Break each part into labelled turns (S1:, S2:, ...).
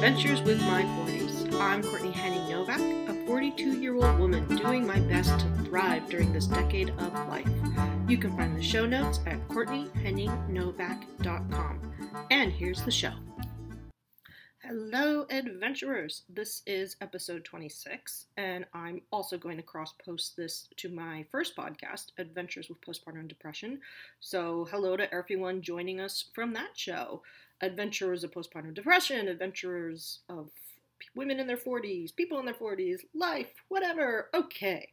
S1: Adventures with My 40s. I'm Courtney Henning Novak, a 42 year old woman doing my best to thrive during this decade of life. You can find the show notes at CourtneyHenningNovak.com. And here's the show. Hello, adventurers. This is episode 26, and I'm also going to cross post this to my first podcast, Adventures with Postpartum Depression. So, hello to everyone joining us from that show adventurers of postpartum depression, adventurers of women in their 40s, people in their 40s, life, whatever. Okay.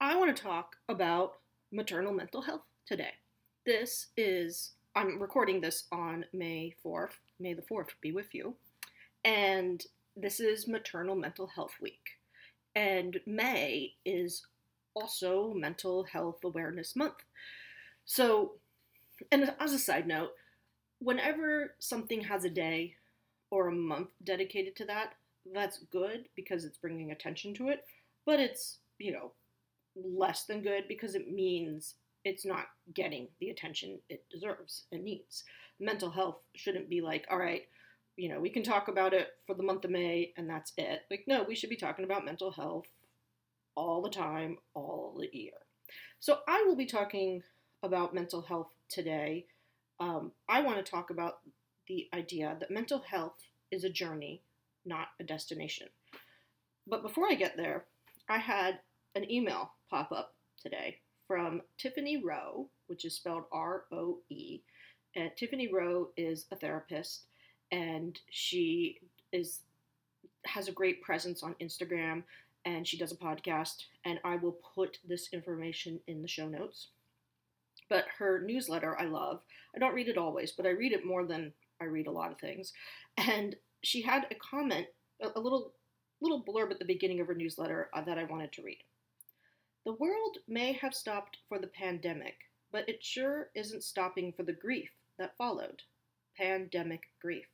S1: I want to talk about maternal mental health today. This is, I'm recording this on May 4th. May the 4th be with you. And this is Maternal Mental Health Week. And May is also Mental Health Awareness Month. So, and as a side note, whenever something has a day or a month dedicated to that, that's good because it's bringing attention to it, but it's, you know, less than good because it means it's not getting the attention it deserves and needs. Mental health shouldn't be like, all right, you know, we can talk about it for the month of May and that's it. Like, no, we should be talking about mental health all the time, all the year. So I will be talking about mental health today um, I want to talk about the idea that mental health is a journey, not a destination. But before I get there, I had an email pop up today from Tiffany Roe, which is spelled R O E. And Tiffany Roe is a therapist, and she is has a great presence on Instagram, and she does a podcast. And I will put this information in the show notes but her newsletter I love. I don't read it always, but I read it more than I read a lot of things. And she had a comment, a, little little blurb at the beginning of her newsletter uh, that I wanted to read. The world may have stopped for the pandemic, but it sure isn't stopping for the grief that followed. Pandemic grief.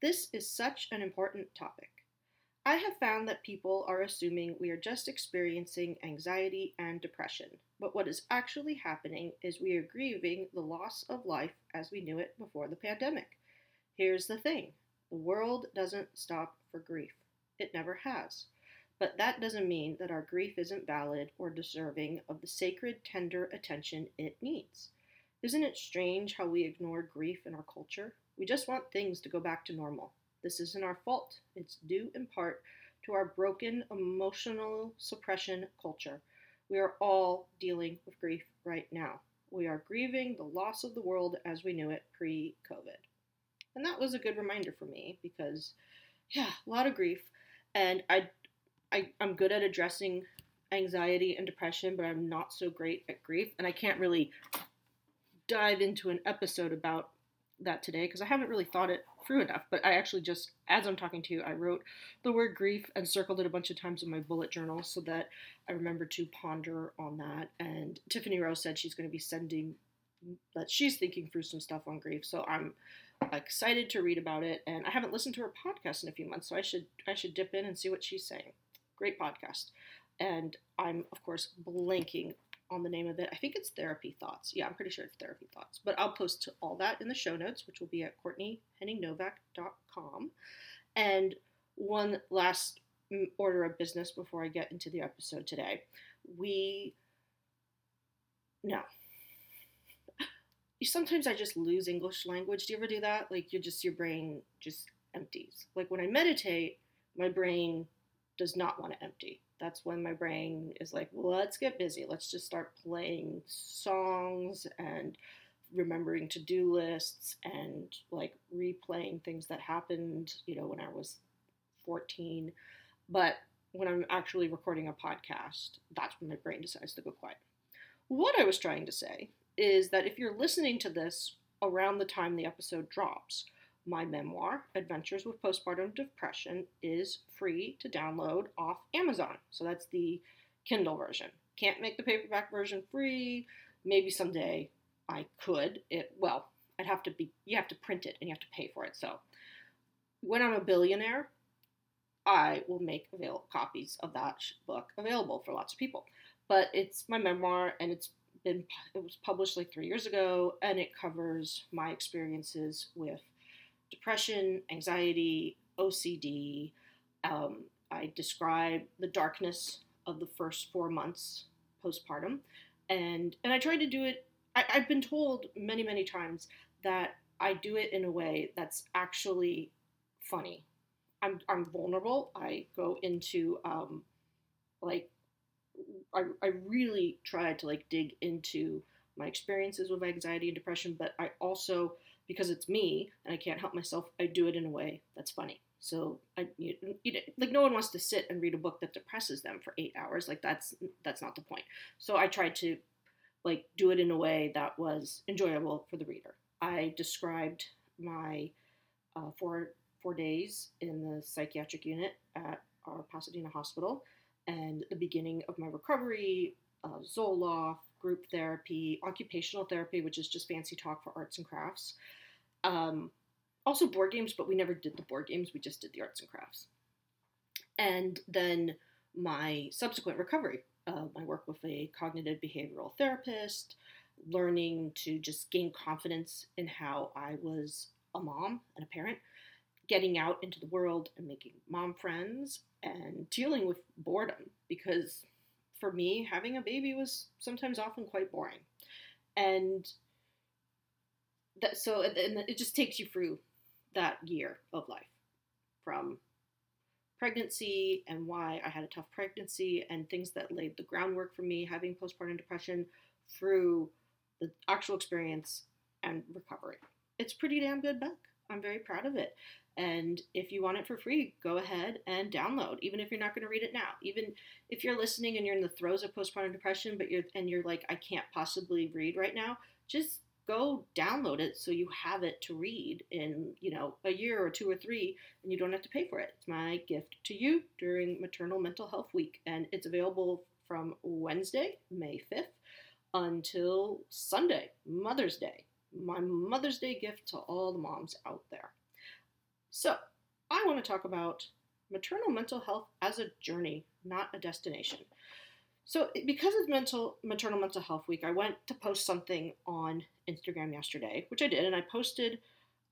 S1: This is such an important topic. I have found that people are assuming we are just experiencing anxiety and depression, but what is actually happening is we are grieving the loss of life as we knew it before the pandemic. Here's the thing the world doesn't stop for grief, it never has. But that doesn't mean that our grief isn't valid or deserving of the sacred, tender attention it needs. Isn't it strange how we ignore grief in our culture? We just want things to go back to normal. This isn't our fault. It's due in part to our broken emotional suppression culture we are all dealing with grief right now. We are grieving the loss of the world as we knew it pre COVID. And that was a good reminder for me because, yeah, a lot of grief. And I, I, I'm good at addressing anxiety and depression, but I'm not so great at grief. And I can't really dive into an episode about that today because I haven't really thought it through enough. But I actually just, as I'm talking to you, I wrote the word grief and circled it a bunch of times in my bullet journal so that I remember to ponder on that. And Tiffany Rose said she's going to be sending that she's thinking through some stuff on grief. So I'm excited to read about it. And I haven't listened to her podcast in a few months, so I should I should dip in and see what she's saying. Great podcast. And I'm of course blanking on the name of it. I think it's Therapy Thoughts. Yeah, I'm pretty sure it's Therapy Thoughts. But I'll post all that in the show notes, which will be at CourtneyHenningNovak.com. And one last order of business before I get into the episode today. We. No. Sometimes I just lose English language. Do you ever do that? Like, you just, your brain just empties. Like, when I meditate, my brain does not want to empty that's when my brain is like, let's get busy. Let's just start playing songs and remembering to do lists and like replaying things that happened, you know, when I was 14. But when I'm actually recording a podcast, that's when my brain decides to go quiet. What I was trying to say is that if you're listening to this around the time the episode drops, my memoir, Adventures with Postpartum Depression, is free to download off Amazon. So that's the Kindle version. Can't make the paperback version free. Maybe someday I could. It well, I'd have to be you have to print it and you have to pay for it. So when I'm a billionaire, I will make avail- copies of that book available for lots of people. But it's my memoir and it's been it was published like 3 years ago and it covers my experiences with depression, anxiety, OCD. Um, I describe the darkness of the first four months postpartum, and and I try to do it. I, I've been told many many times that I do it in a way that's actually funny. I'm I'm vulnerable. I go into um, like I, I really try to like dig into my experiences with anxiety and depression, but I also because it's me and I can't help myself, I do it in a way that's funny. So I you, you, like no one wants to sit and read a book that depresses them for eight hours. Like that's that's not the point. So I tried to like do it in a way that was enjoyable for the reader. I described my uh, four four days in the psychiatric unit at our Pasadena hospital and the beginning of my recovery, uh, Zoloft, group therapy, occupational therapy, which is just fancy talk for arts and crafts. Um, also board games, but we never did the board games. We just did the arts and crafts. And then my subsequent recovery, uh, my work with a cognitive behavioral therapist, learning to just gain confidence in how I was a mom and a parent, getting out into the world and making mom friends, and dealing with boredom because for me, having a baby was sometimes often quite boring. And that so and it just takes you through that year of life from pregnancy and why I had a tough pregnancy and things that laid the groundwork for me having postpartum depression through the actual experience and recovery. It's pretty damn good book. I'm very proud of it. And if you want it for free, go ahead and download, even if you're not going to read it now. Even if you're listening and you're in the throes of postpartum depression, but you're and you're like, I can't possibly read right now, just go download it so you have it to read in, you know, a year or two or three and you don't have to pay for it. It's my gift to you during Maternal Mental Health Week. And it's available from Wednesday, May 5th, until Sunday, Mother's Day. My Mother's Day gift to all the moms out there. So, I want to talk about maternal mental health as a journey, not a destination. So, because of mental maternal mental health week, I went to post something on Instagram yesterday, which I did, and I posted.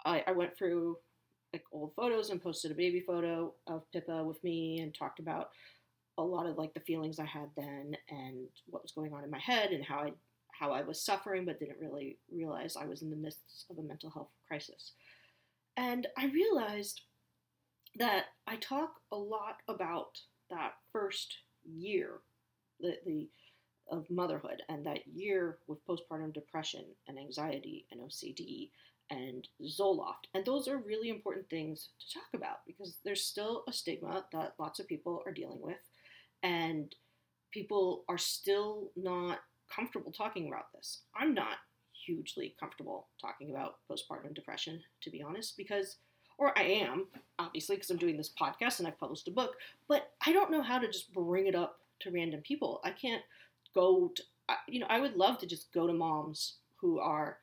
S1: I, I went through like old photos and posted a baby photo of Pippa with me and talked about a lot of like the feelings I had then and what was going on in my head and how I how I was suffering but didn't really realize I was in the midst of a mental health crisis. And I realized that I talk a lot about that first year, the, the of motherhood, and that year with postpartum depression and anxiety and OCD and Zoloft. And those are really important things to talk about because there's still a stigma that lots of people are dealing with, and people are still not comfortable talking about this. I'm not hugely comfortable talking about postpartum depression, to be honest, because, or I am, obviously, because I'm doing this podcast and I've published a book, but I don't know how to just bring it up to random people. I can't go to, you know, I would love to just go to moms who are,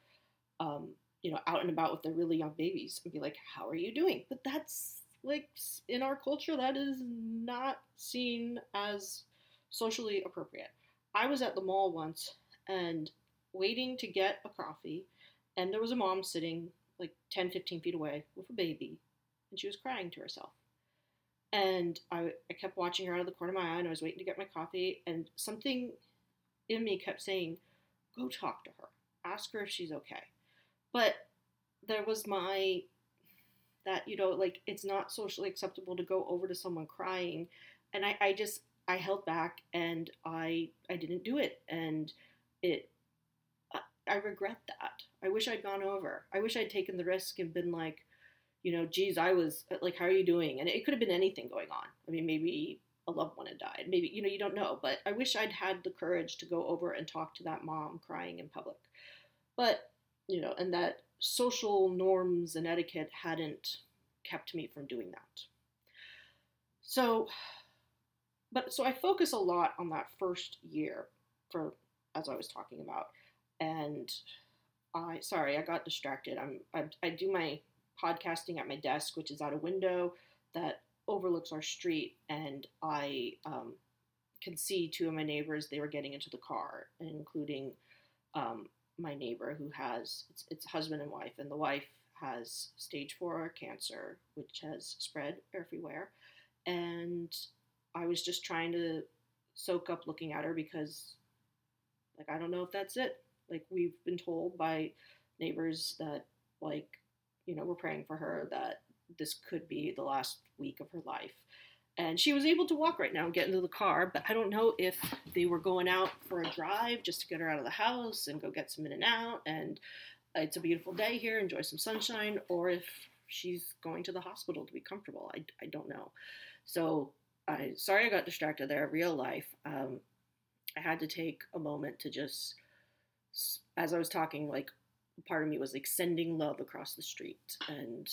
S1: um, you know, out and about with their really young babies and be like, how are you doing? But that's like in our culture, that is not seen as socially appropriate. I was at the mall once and waiting to get a coffee, and there was a mom sitting like 10, 15 feet away with a baby, and she was crying to herself. And I, I kept watching her out of the corner of my eye, and I was waiting to get my coffee, and something in me kept saying, Go talk to her. Ask her if she's okay. But there was my that you know like it's not socially acceptable to go over to someone crying and I, I just i held back and i i didn't do it and it I regret that. I wish I'd gone over. I wish I'd taken the risk and been like, you know, geez, I was uh, like, how are you doing? And it could have been anything going on. I mean, maybe a loved one had died. Maybe, you know, you don't know. But I wish I'd had the courage to go over and talk to that mom crying in public. But, you know, and that social norms and etiquette hadn't kept me from doing that. So, but so I focus a lot on that first year for, as I was talking about and I sorry I got distracted. I'm I, I do my podcasting at my desk, which is out a window that overlooks our street, and I um, can see two of my neighbors. They were getting into the car, including um, my neighbor who has it's, it's husband and wife, and the wife has stage four cancer, which has spread everywhere. And I was just trying to soak up looking at her because, like, I don't know if that's it. Like, we've been told by neighbors that, like, you know, we're praying for her that this could be the last week of her life. And she was able to walk right now and get into the car, but I don't know if they were going out for a drive just to get her out of the house and go get some In-N-Out. And it's a beautiful day here, enjoy some sunshine, or if she's going to the hospital to be comfortable. I, I don't know. So I sorry I got distracted there. Real life. Um, I had to take a moment to just, as I was talking, like part of me was like sending love across the street, and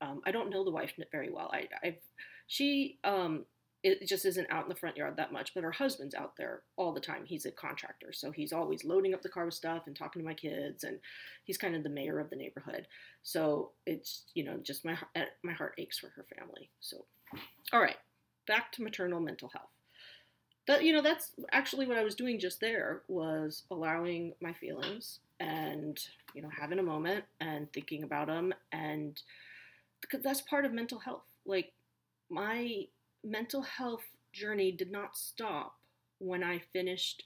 S1: um, I don't know the wife very well. I, I've she um, it just isn't out in the front yard that much, but her husband's out there all the time. He's a contractor, so he's always loading up the car with stuff and talking to my kids, and he's kind of the mayor of the neighborhood. So it's you know just my my heart aches for her family. So, all right, back to maternal mental health. That you know that's actually what I was doing just there was allowing my feelings and you know having a moment and thinking about them and because that's part of mental health. Like my mental health journey did not stop when I finished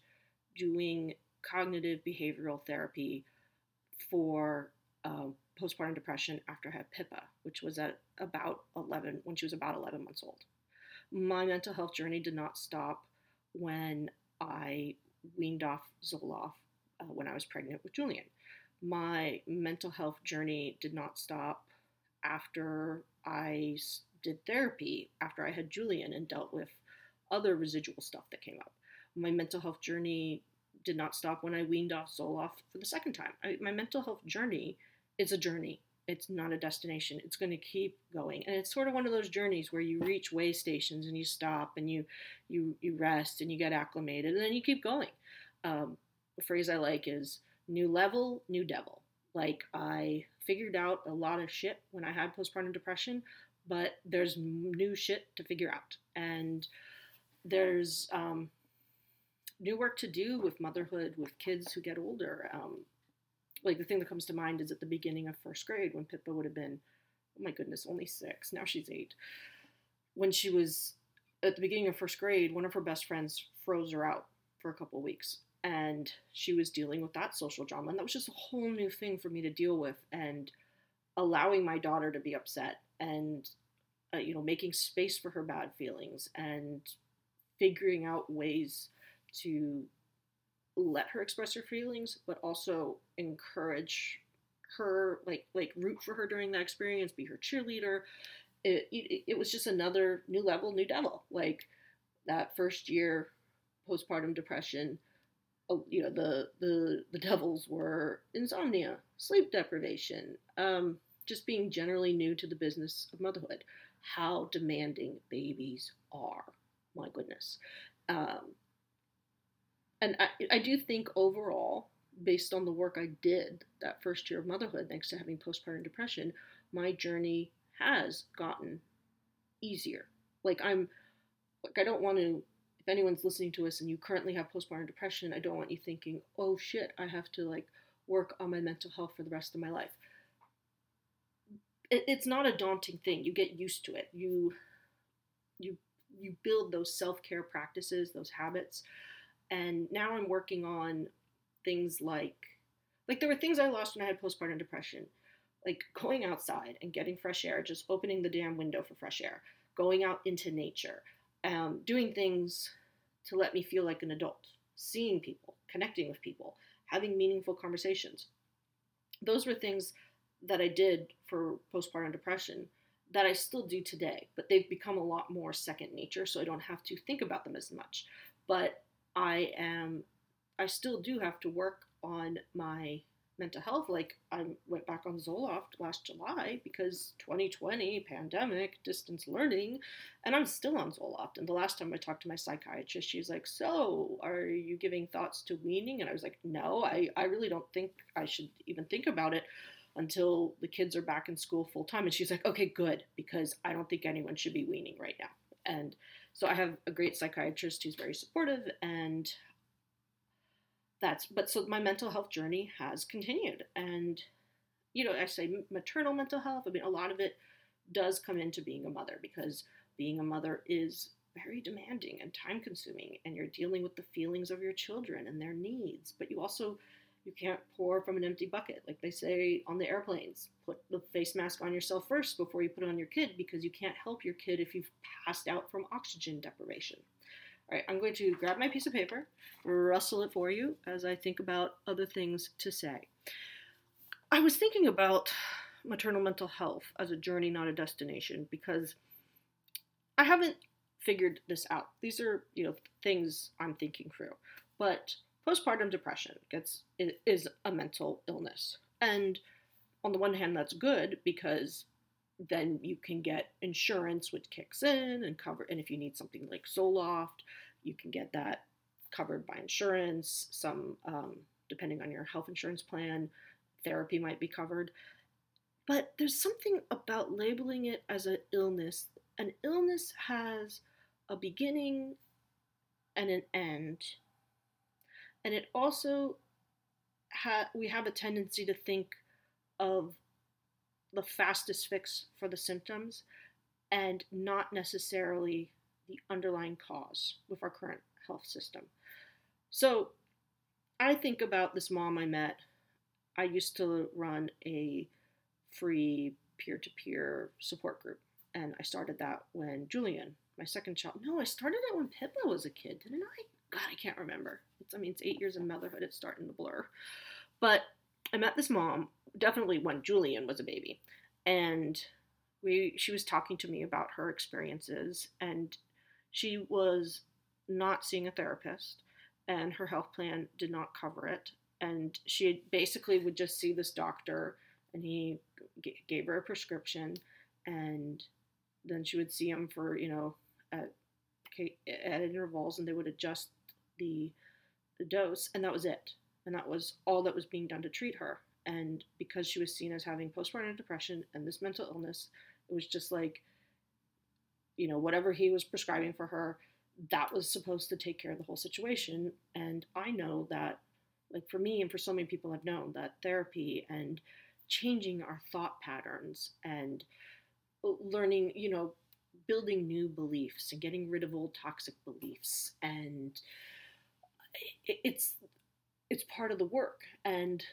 S1: doing cognitive behavioral therapy for uh, postpartum depression after I had Pippa, which was at about 11, when she was about 11 months old. My mental health journey did not stop when I weaned off Zoloft uh, when I was pregnant with Julian. My mental health journey did not stop after I did therapy after I had Julian and dealt with other residual stuff that came up. My mental health journey did not stop when I weaned off Zoloft for the second time. I, my mental health journey is a journey. It's not a destination. It's going to keep going, and it's sort of one of those journeys where you reach way stations and you stop and you you you rest and you get acclimated, and then you keep going. Um, the phrase I like is "new level, new devil." Like I figured out a lot of shit when I had postpartum depression, but there's new shit to figure out. And there's um, new work to do with motherhood, with kids who get older. Um, like the thing that comes to mind is at the beginning of first grade when Pippa would have been, oh my goodness, only six. Now she's eight. When she was at the beginning of first grade, one of her best friends froze her out for a couple weeks. And she was dealing with that social drama. And that was just a whole new thing for me to deal with. And allowing my daughter to be upset and uh, you know making space for her bad feelings and figuring out ways to let her express her feelings but also encourage her like like root for her during that experience be her cheerleader it, it, it was just another new level new devil like that first year postpartum depression you know the the the devils were insomnia sleep deprivation um just being generally new to the business of motherhood, how demanding babies are. My goodness. Um, and I, I do think overall, based on the work I did that first year of motherhood, thanks to having postpartum depression, my journey has gotten easier. Like I'm, like I don't want to. If anyone's listening to us and you currently have postpartum depression, I don't want you thinking, "Oh shit, I have to like work on my mental health for the rest of my life." it, it's not a daunting thing. You get used to it. You you you build those self-care practices, those habits. And now I'm working on things like like there were things I lost when I had postpartum depression. Like going outside and getting fresh air, just opening the damn window for fresh air, going out into nature, um, doing things to let me feel like an adult, seeing people, connecting with people, having meaningful conversations. Those were things that I did for postpartum depression that I still do today, but they've become a lot more second nature, so I don't have to think about them as much. But I am, I still do have to work on my mental health. Like I went back on Zoloft last July because 2020 pandemic, distance learning, and I'm still on Zoloft. And the last time I talked to my psychiatrist, she's like, "So, are you giving thoughts to weaning?" And I was like, "No, I I really don't think I should even think about it." until the kids are back in school full time. And she's like, okay, good, because I don't think anyone should be weaning right now. And so I have a great psychiatrist who's very supportive and that's but so my mental health journey has continued and you know, I say maternal mental health. I mean, a lot of it does come into being a mother because being a mother is very demanding and time consuming and you're dealing with the feelings of your children and their needs but you also you can't pour from an empty bucket like they say on the airplanes put the face mask on yourself first before you put it on your kid because you can't help your kid if you've passed out from oxygen deprivation all right i'm going to grab my piece of paper rustle it for you as i think about other things to say i was thinking about maternal mental health as a journey not a destination because I haven't figured this out. These are, you know, things I'm thinking through. But postpartum depression gets is a mental illness. And on the one hand that's good because then you can get insurance which kicks in and cover and if you need something like Zoloft, you can get that covered by insurance. Some um, depending on your health insurance plan, therapy might be covered. But there's something about labeling it as an illness an illness has a beginning and an end. And it also ha- we have a tendency to think of the fastest fix for the symptoms and not necessarily the underlying cause with our current health system. So I think about this mom I met. I used to run a free peer to peer support group and I started that when Julian, my second child. No, I started it when Pippa was a kid, didn't I? God, I can't remember. It's, I mean, it's eight years of motherhood. It's starting to blur. But I met this mom definitely when Julian was a baby, and we she was talking to me about her experiences, and she was not seeing a therapist, and her health plan did not cover it, and she basically would just see this doctor, and he g- gave her a prescription, and then she would see him for you know at at intervals, and they would adjust the the dose, and that was it. And that was all that was being done to treat her. And because she was seen as having postpartum depression and this mental illness, it was just like, you know, whatever he was prescribing for her, that was supposed to take care of the whole situation. And I know that, like for me and for so many people I've known, that therapy and changing our thought patterns and learning, you know, building new beliefs and getting rid of old toxic beliefs and it's it's part of the work and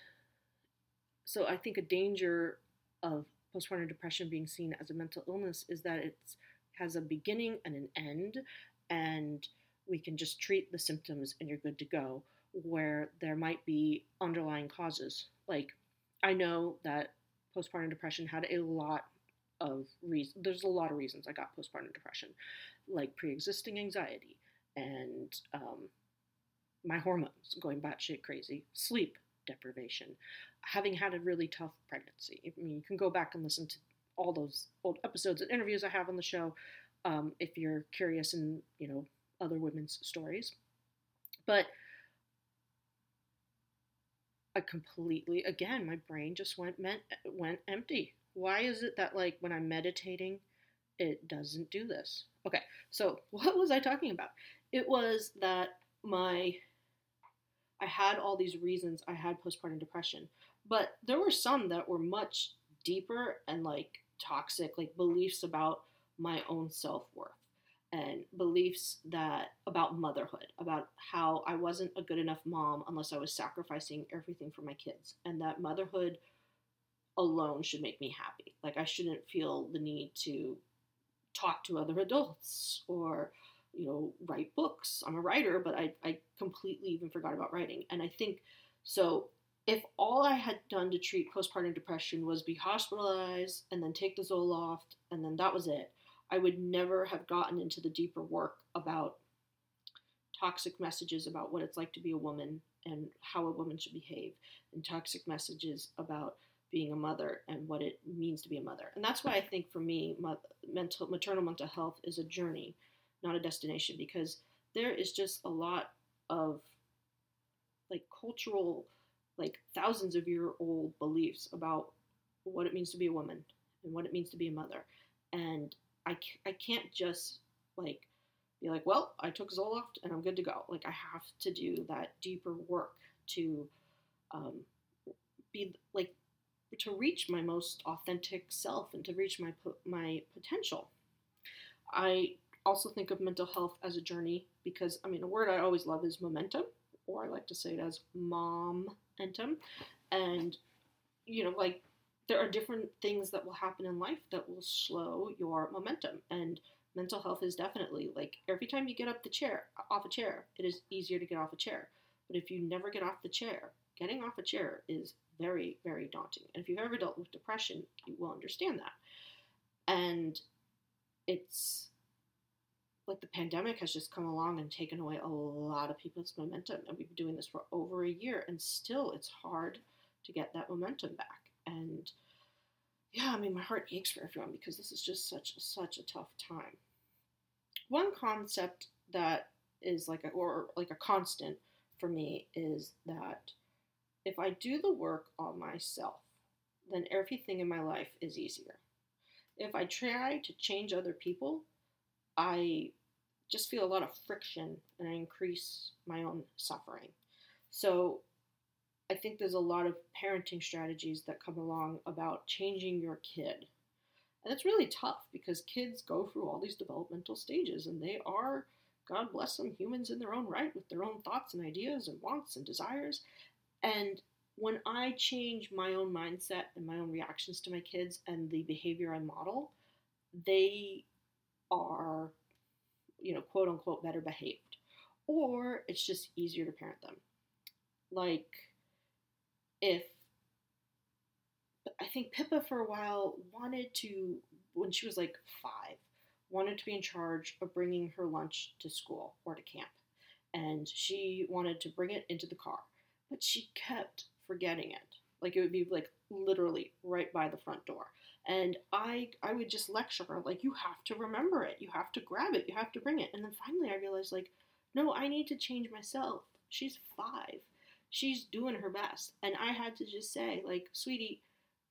S1: so i think a danger of postpartum depression being seen as a mental illness is that it has a beginning and an end and we can just treat the symptoms and you're good to go where there might be underlying causes like i know that postpartum depression had a lot of reasons. There's a lot of reasons I got postpartum depression, like pre-existing anxiety and um, my hormones going batshit crazy, sleep deprivation, having had a really tough pregnancy. I mean, you can go back and listen to all those old episodes and interviews I have on the show um, if you're curious in you know other women's stories. But I completely again my brain just went meant went empty why is it that like when I'm meditating, it doesn't do this? Okay, so what was I talking about? It was that my I had all these reasons I had postpartum depression, but there were some that were much deeper and like toxic, like beliefs about my own self worth and beliefs that about motherhood, about how I wasn't a good enough mom unless I was sacrificing everything for my kids, and that motherhood alone should make me happy. Like I shouldn't feel the need to talk to other adults or you know write books. I'm a writer, but I I completely even forgot about writing. And I think so if all I had done to treat postpartum depression was be hospitalized and then take the Zoloft and then that was it, I would never have gotten into the deeper work about toxic messages about what it's like to be a woman and how a woman should behave and toxic messages about being a mother and what it means to be a mother. And that's why I think for me, mental, maternal mental health is a journey, not a destination, because there is just a lot of like cultural, like thousands of year old beliefs about what it means to be a woman and what it means to be a mother. And I, I can't just like be like, well, I took Zoloft and I'm good to go. Like I have to do that deeper work to um, be like to reach my most authentic self and to reach my my potential. I also think of mental health as a journey because I mean a word I always love is momentum, or I like to say it as momentum, and you know like there are different things that will happen in life that will slow your momentum. And mental health is definitely like every time you get up the chair off a chair it is easier to get off a chair. But if you never get off the chair getting off a chair is very very daunting. And if you've ever dealt with depression you will understand that. And it's like the pandemic has just come along and taken away a lot of people's momentum and we've been doing this for over a year and still it's hard to get that momentum back and yeah, I mean, my heart aches for everyone because this is just such such a tough time. One concept that is like a or like a constant for me is that if I do the work on myself, then everything in my life is easier. If I try to change other people, I just feel a lot of friction and I increase my own suffering. So I think there's a lot of parenting strategies that come along about changing your kid. And it's really tough because kids go through all these developmental stages and they are, God bless them, humans in their own right with their own thoughts and ideas and wants and desires. And when I change my own mindset and my own reactions to my kids and the behavior I model, they are, you know, quote unquote, better behaved. Or it's just easier to parent them. Like, if I think Pippa for a while wanted to, when she was like five, wanted to be in charge of bringing her lunch to school or to camp. And she wanted to bring it into the car, but she kept forgetting it. Like it would be like literally right by the front door. And I I would just lecture her like you have to remember it. You have to grab it. You have to bring it. And then finally I realized like no, I need to change myself. She's 5 she's doing her best. And I had to just say, like, sweetie,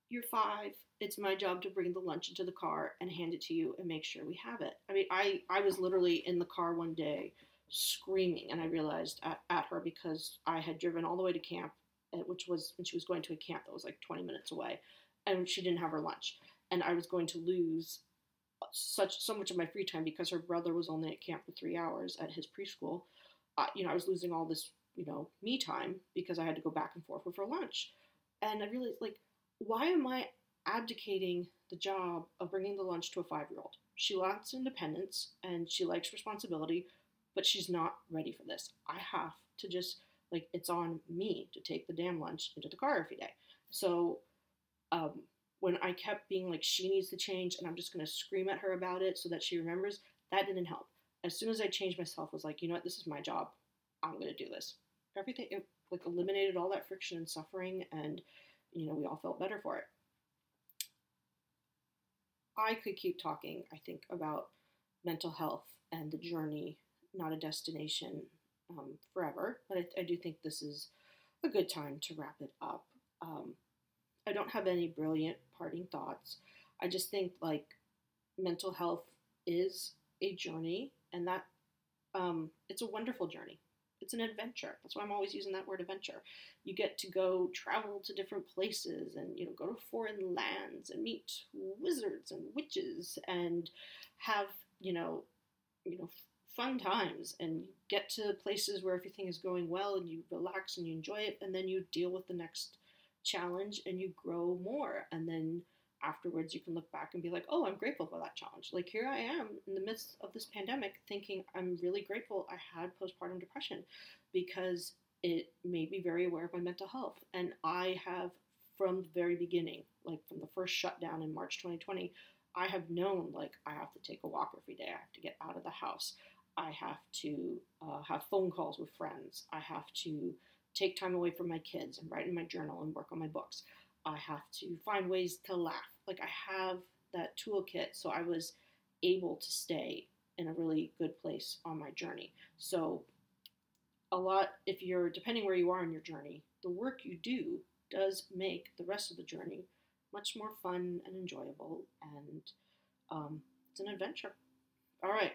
S1: you're five. It's my job to bring the lunch into the car and hand it to you and make sure we have it. I mean, I, I was literally in the car one day screaming, and I realized at, at her because I had driven all the way to camp, eh, which was when she was going to a camp that was like 20 minutes away, and she didn't have her lunch. And I was going to lose such so much of my free time because her brother was only at camp for three hours at his preschool. Uh, you know, I was losing all this you know, me time because I had to go back and forth with her lunch. And I realized, like, why am I abdicating the job of bringing the lunch to a five year old? She wants independence and she likes responsibility, but she's not ready for this. I have to just, like, it's on me to take the damn lunch into the car every day. So, um, when I kept being like, she needs to change and I'm just going to scream at her about it so that she remembers, that didn't help. As soon as I changed myself, I was like, you know what, this is my job. I'm going to do this everything it, like eliminated all that friction and suffering and you know we all felt better for it i could keep talking i think about mental health and the journey not a destination um, forever but I, I, do think this is a good time to wrap it up um, i don't have any brilliant parting thoughts i just think like mental health is a journey and that um, it's a wonderful journey it's an adventure. That's why I'm always using that word adventure. You get to go travel to different places and you know go to foreign lands and meet wizards and witches and have you know you know fun times and get to places where everything is going well and you relax and you enjoy it and then you deal with the next challenge and you grow more and then afterwards you can look back and be like, oh, I'm grateful for that challenge. Like here I am in the midst of this pandemic thinking I'm really grateful I had postpartum depression because it made me very aware of my mental health. And I have from the very beginning, like from the first shutdown in March 2020, I have known like I have to take a walk every day. I have to get out of the house. I have to uh, have phone calls with friends. I have to take time away from my kids and write in my journal and work on my books. I have to find ways to laugh. Like I have that toolkit, so I was able to stay in a really good place on my journey. So, a lot, if you're depending where you are in your journey, the work you do does make the rest of the journey much more fun and enjoyable, and um, it's an adventure. All right,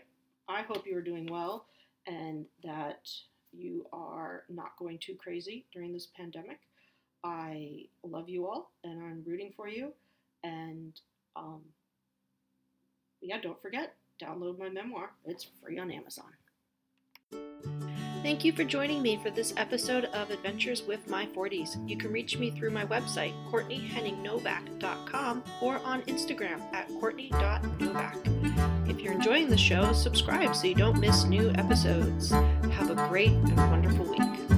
S1: I hope you are doing well and that you are not going too crazy during this pandemic. I love you all and I'm rooting for you. And um, yeah, don't forget, download my memoir. It's free on Amazon. Thank you for joining me for this episode of Adventures with My 40s. You can reach me through my website, CourtneyHenningNovak.com, or on Instagram at Courtney.Novak. You're enjoying the show, subscribe so you don't miss new episodes. Have a great and wonderful week.